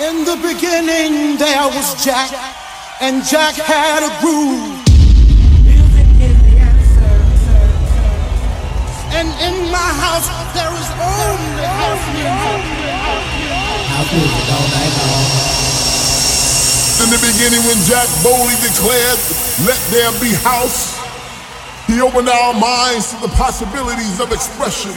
In the beginning, there was Jack, and Jack had a groove. And in my house, there is only house music. House music all night long. In the beginning, when Jack boldly declared, Let there be house, he opened our minds to the possibilities of expression.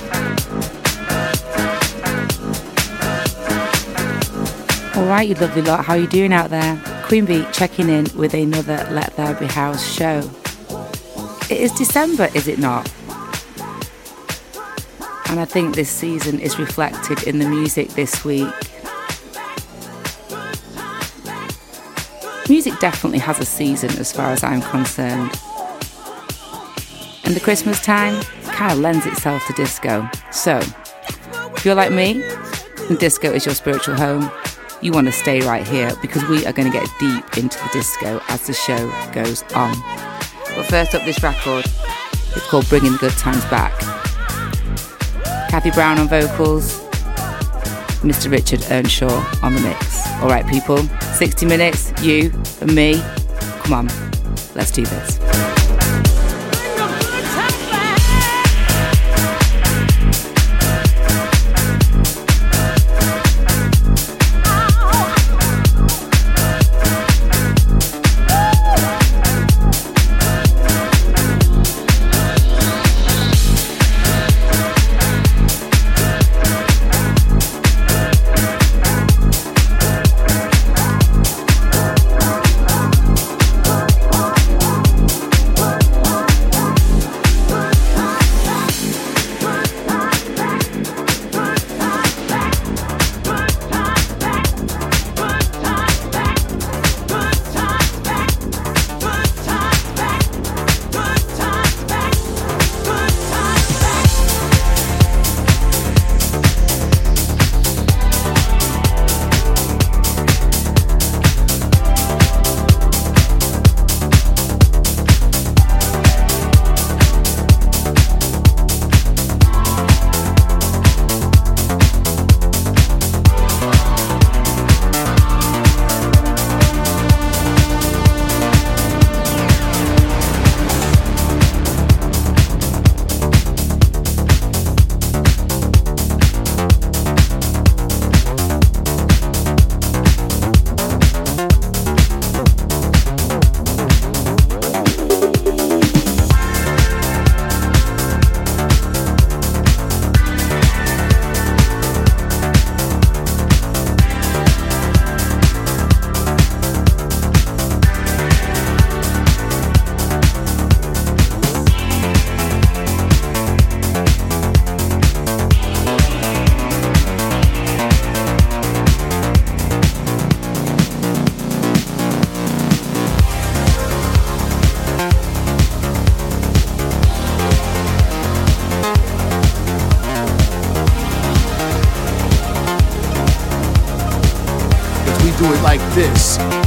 All right, you lovely lot, how are you doing out there? Queen Bee checking in with another Let There Be House show. It is December, is it not? And I think this season is reflected in the music this week. Music definitely has a season as far as I'm concerned. And the Christmas time kind of lends itself to disco. So, if you're like me, and disco is your spiritual home, you want to stay right here because we are going to get deep into the disco as the show goes on. But first up, this record it's called Bringing the Good Times Back. Kathy Brown on vocals, Mr. Richard Earnshaw on the mix. All right, people, 60 minutes, you and me. Come on, let's do this.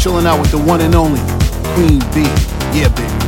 Chilling out with the one and only Queen Bee. Yeah, baby,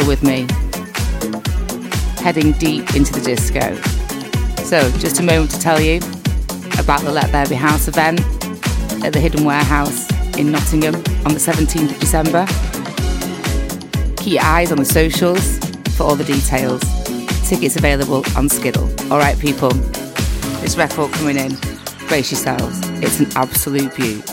with me, heading deep into the disco. So, just a moment to tell you about the Let There Be House event at the Hidden Warehouse in Nottingham on the 17th of December. Keep your eyes on the socials for all the details. Tickets available on Skiddle. Alright, people, this record coming in. Brace yourselves, it's an absolute beaut.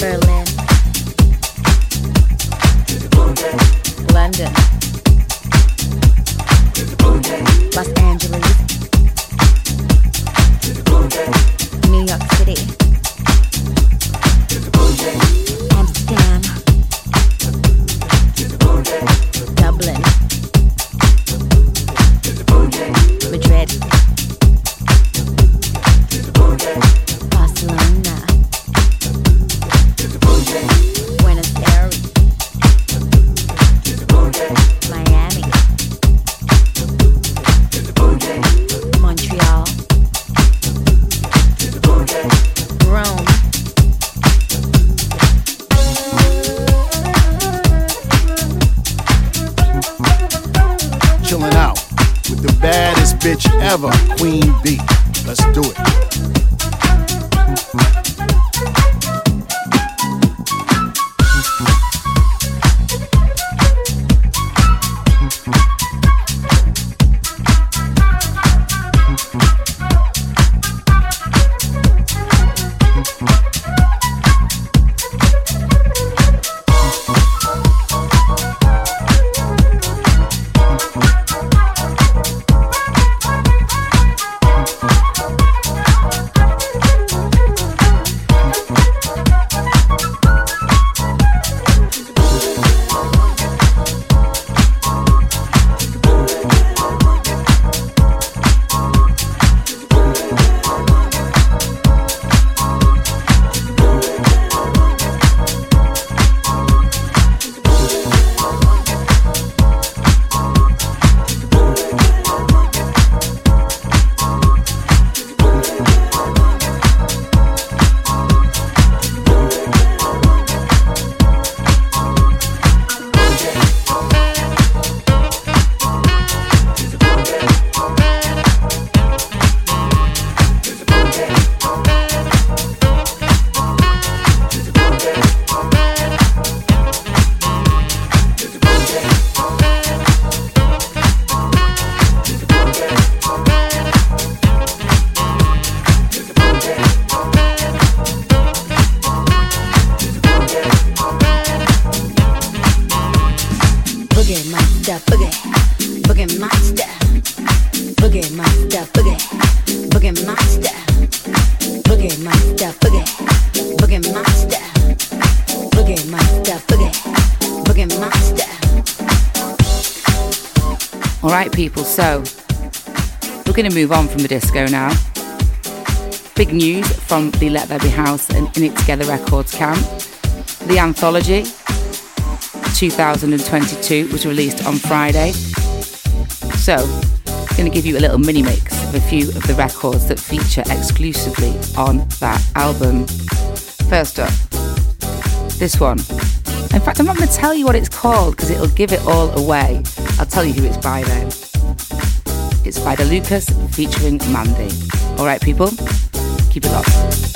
Berlin, London. Move on from the disco now. Big news from the Let There Be House and In It Together Records camp. The Anthology 2022 was released on Friday. So, I'm going to give you a little mini mix of a few of the records that feature exclusively on that album. First up, this one. In fact, I'm not going to tell you what it's called because it'll give it all away. I'll tell you who it's by then. It's by the Lucas featuring Mandy. Alright, people, keep it locked.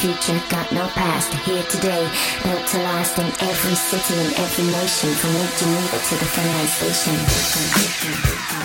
Future, got no past. Here today, built to last in every city and every nation, from Lake Geneva to the Finland Station.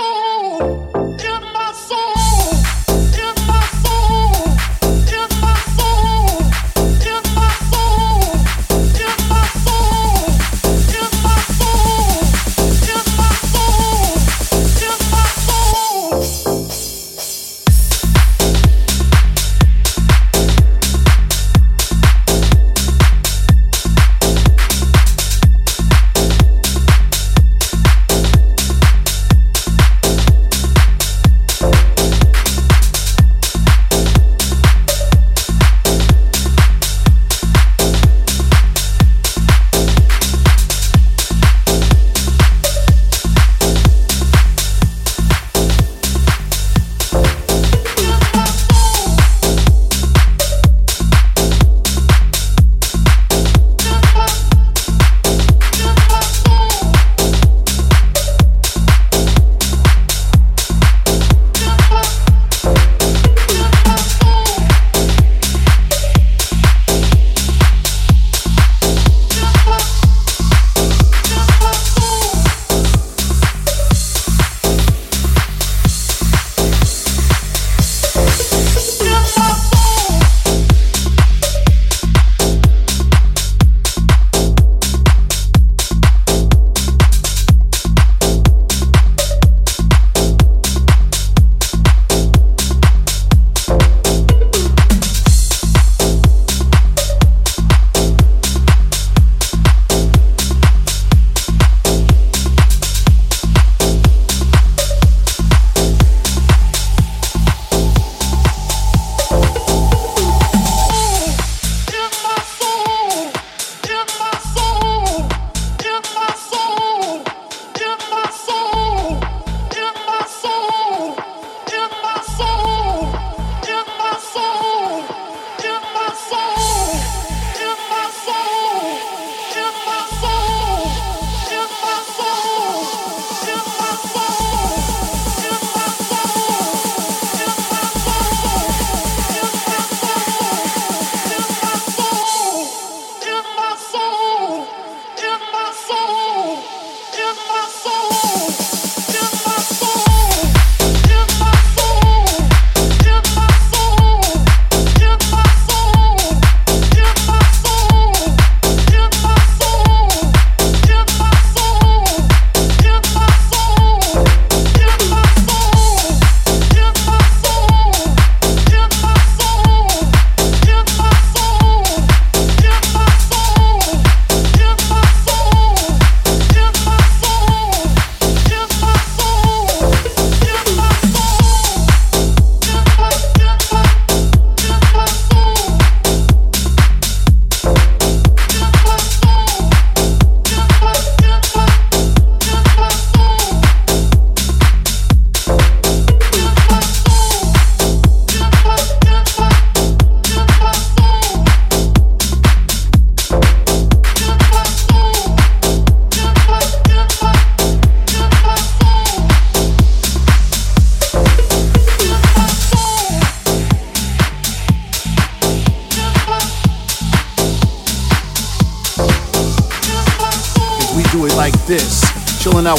soul.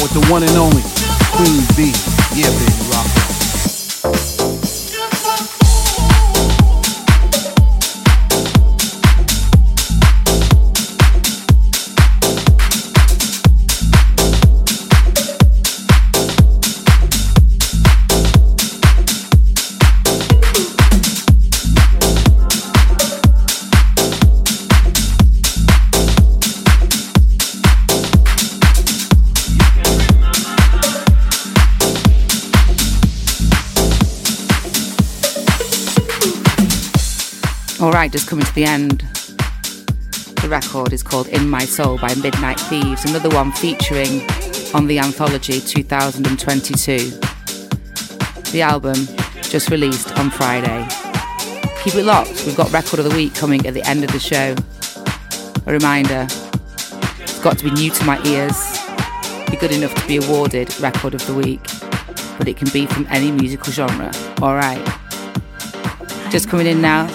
With the one and only Queen B. Yeah, baby, rock. The end. The record is called In My Soul by Midnight Thieves, another one featuring on the anthology 2022. The album just released on Friday. Keep it locked, we've got Record of the Week coming at the end of the show. A reminder it's got to be new to my ears, be good enough to be awarded Record of the Week, but it can be from any musical genre. Alright. Just coming in now,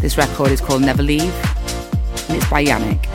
this record is called Never Leave, and it's by Yannick.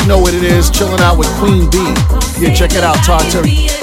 You know what it is. Chilling out with Queen B. Yeah, check it out, Todd.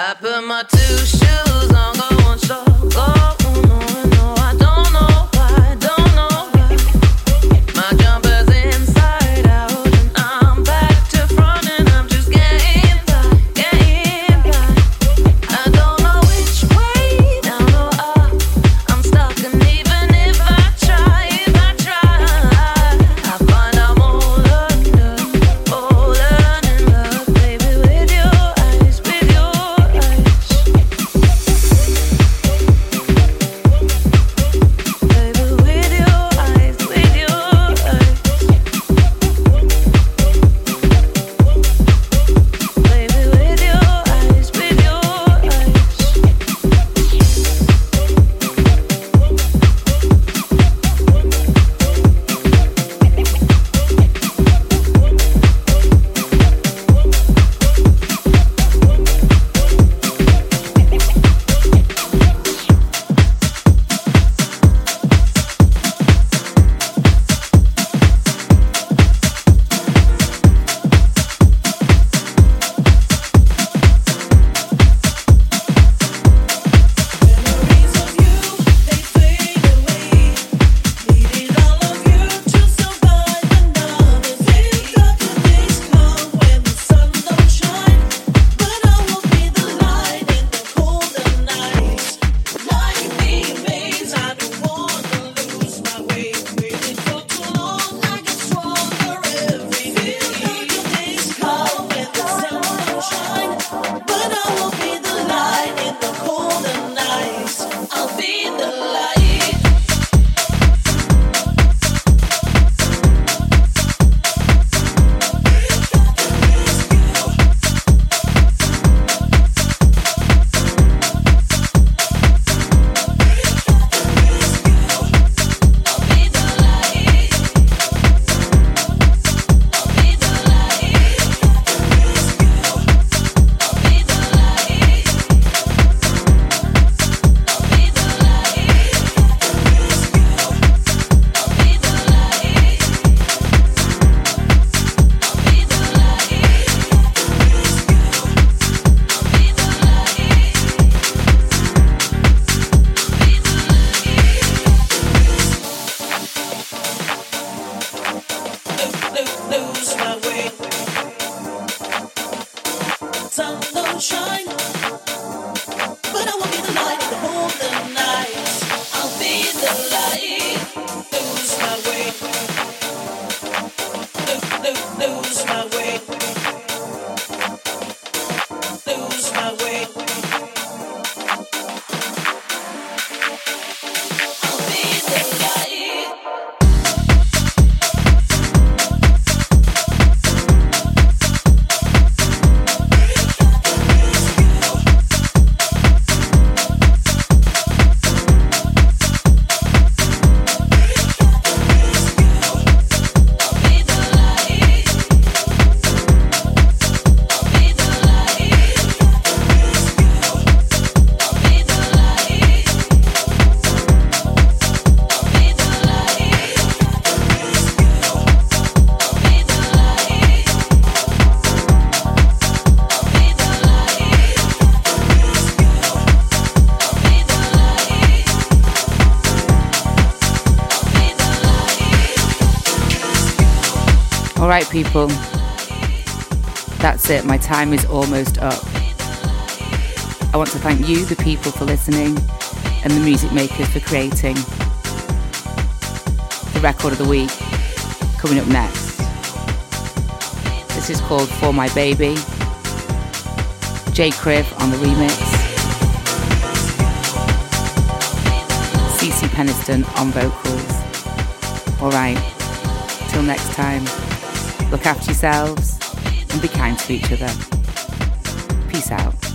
I put my two shoes on, go on short. Right, people. That's it. My time is almost up. I want to thank you, the people, for listening, and the music makers for creating. The record of the week coming up next. This is called For My Baby. Jay Criv on the remix. CeCe Peniston on vocals. Alright, till next time. Look after yourselves and be kind to each other. Peace out.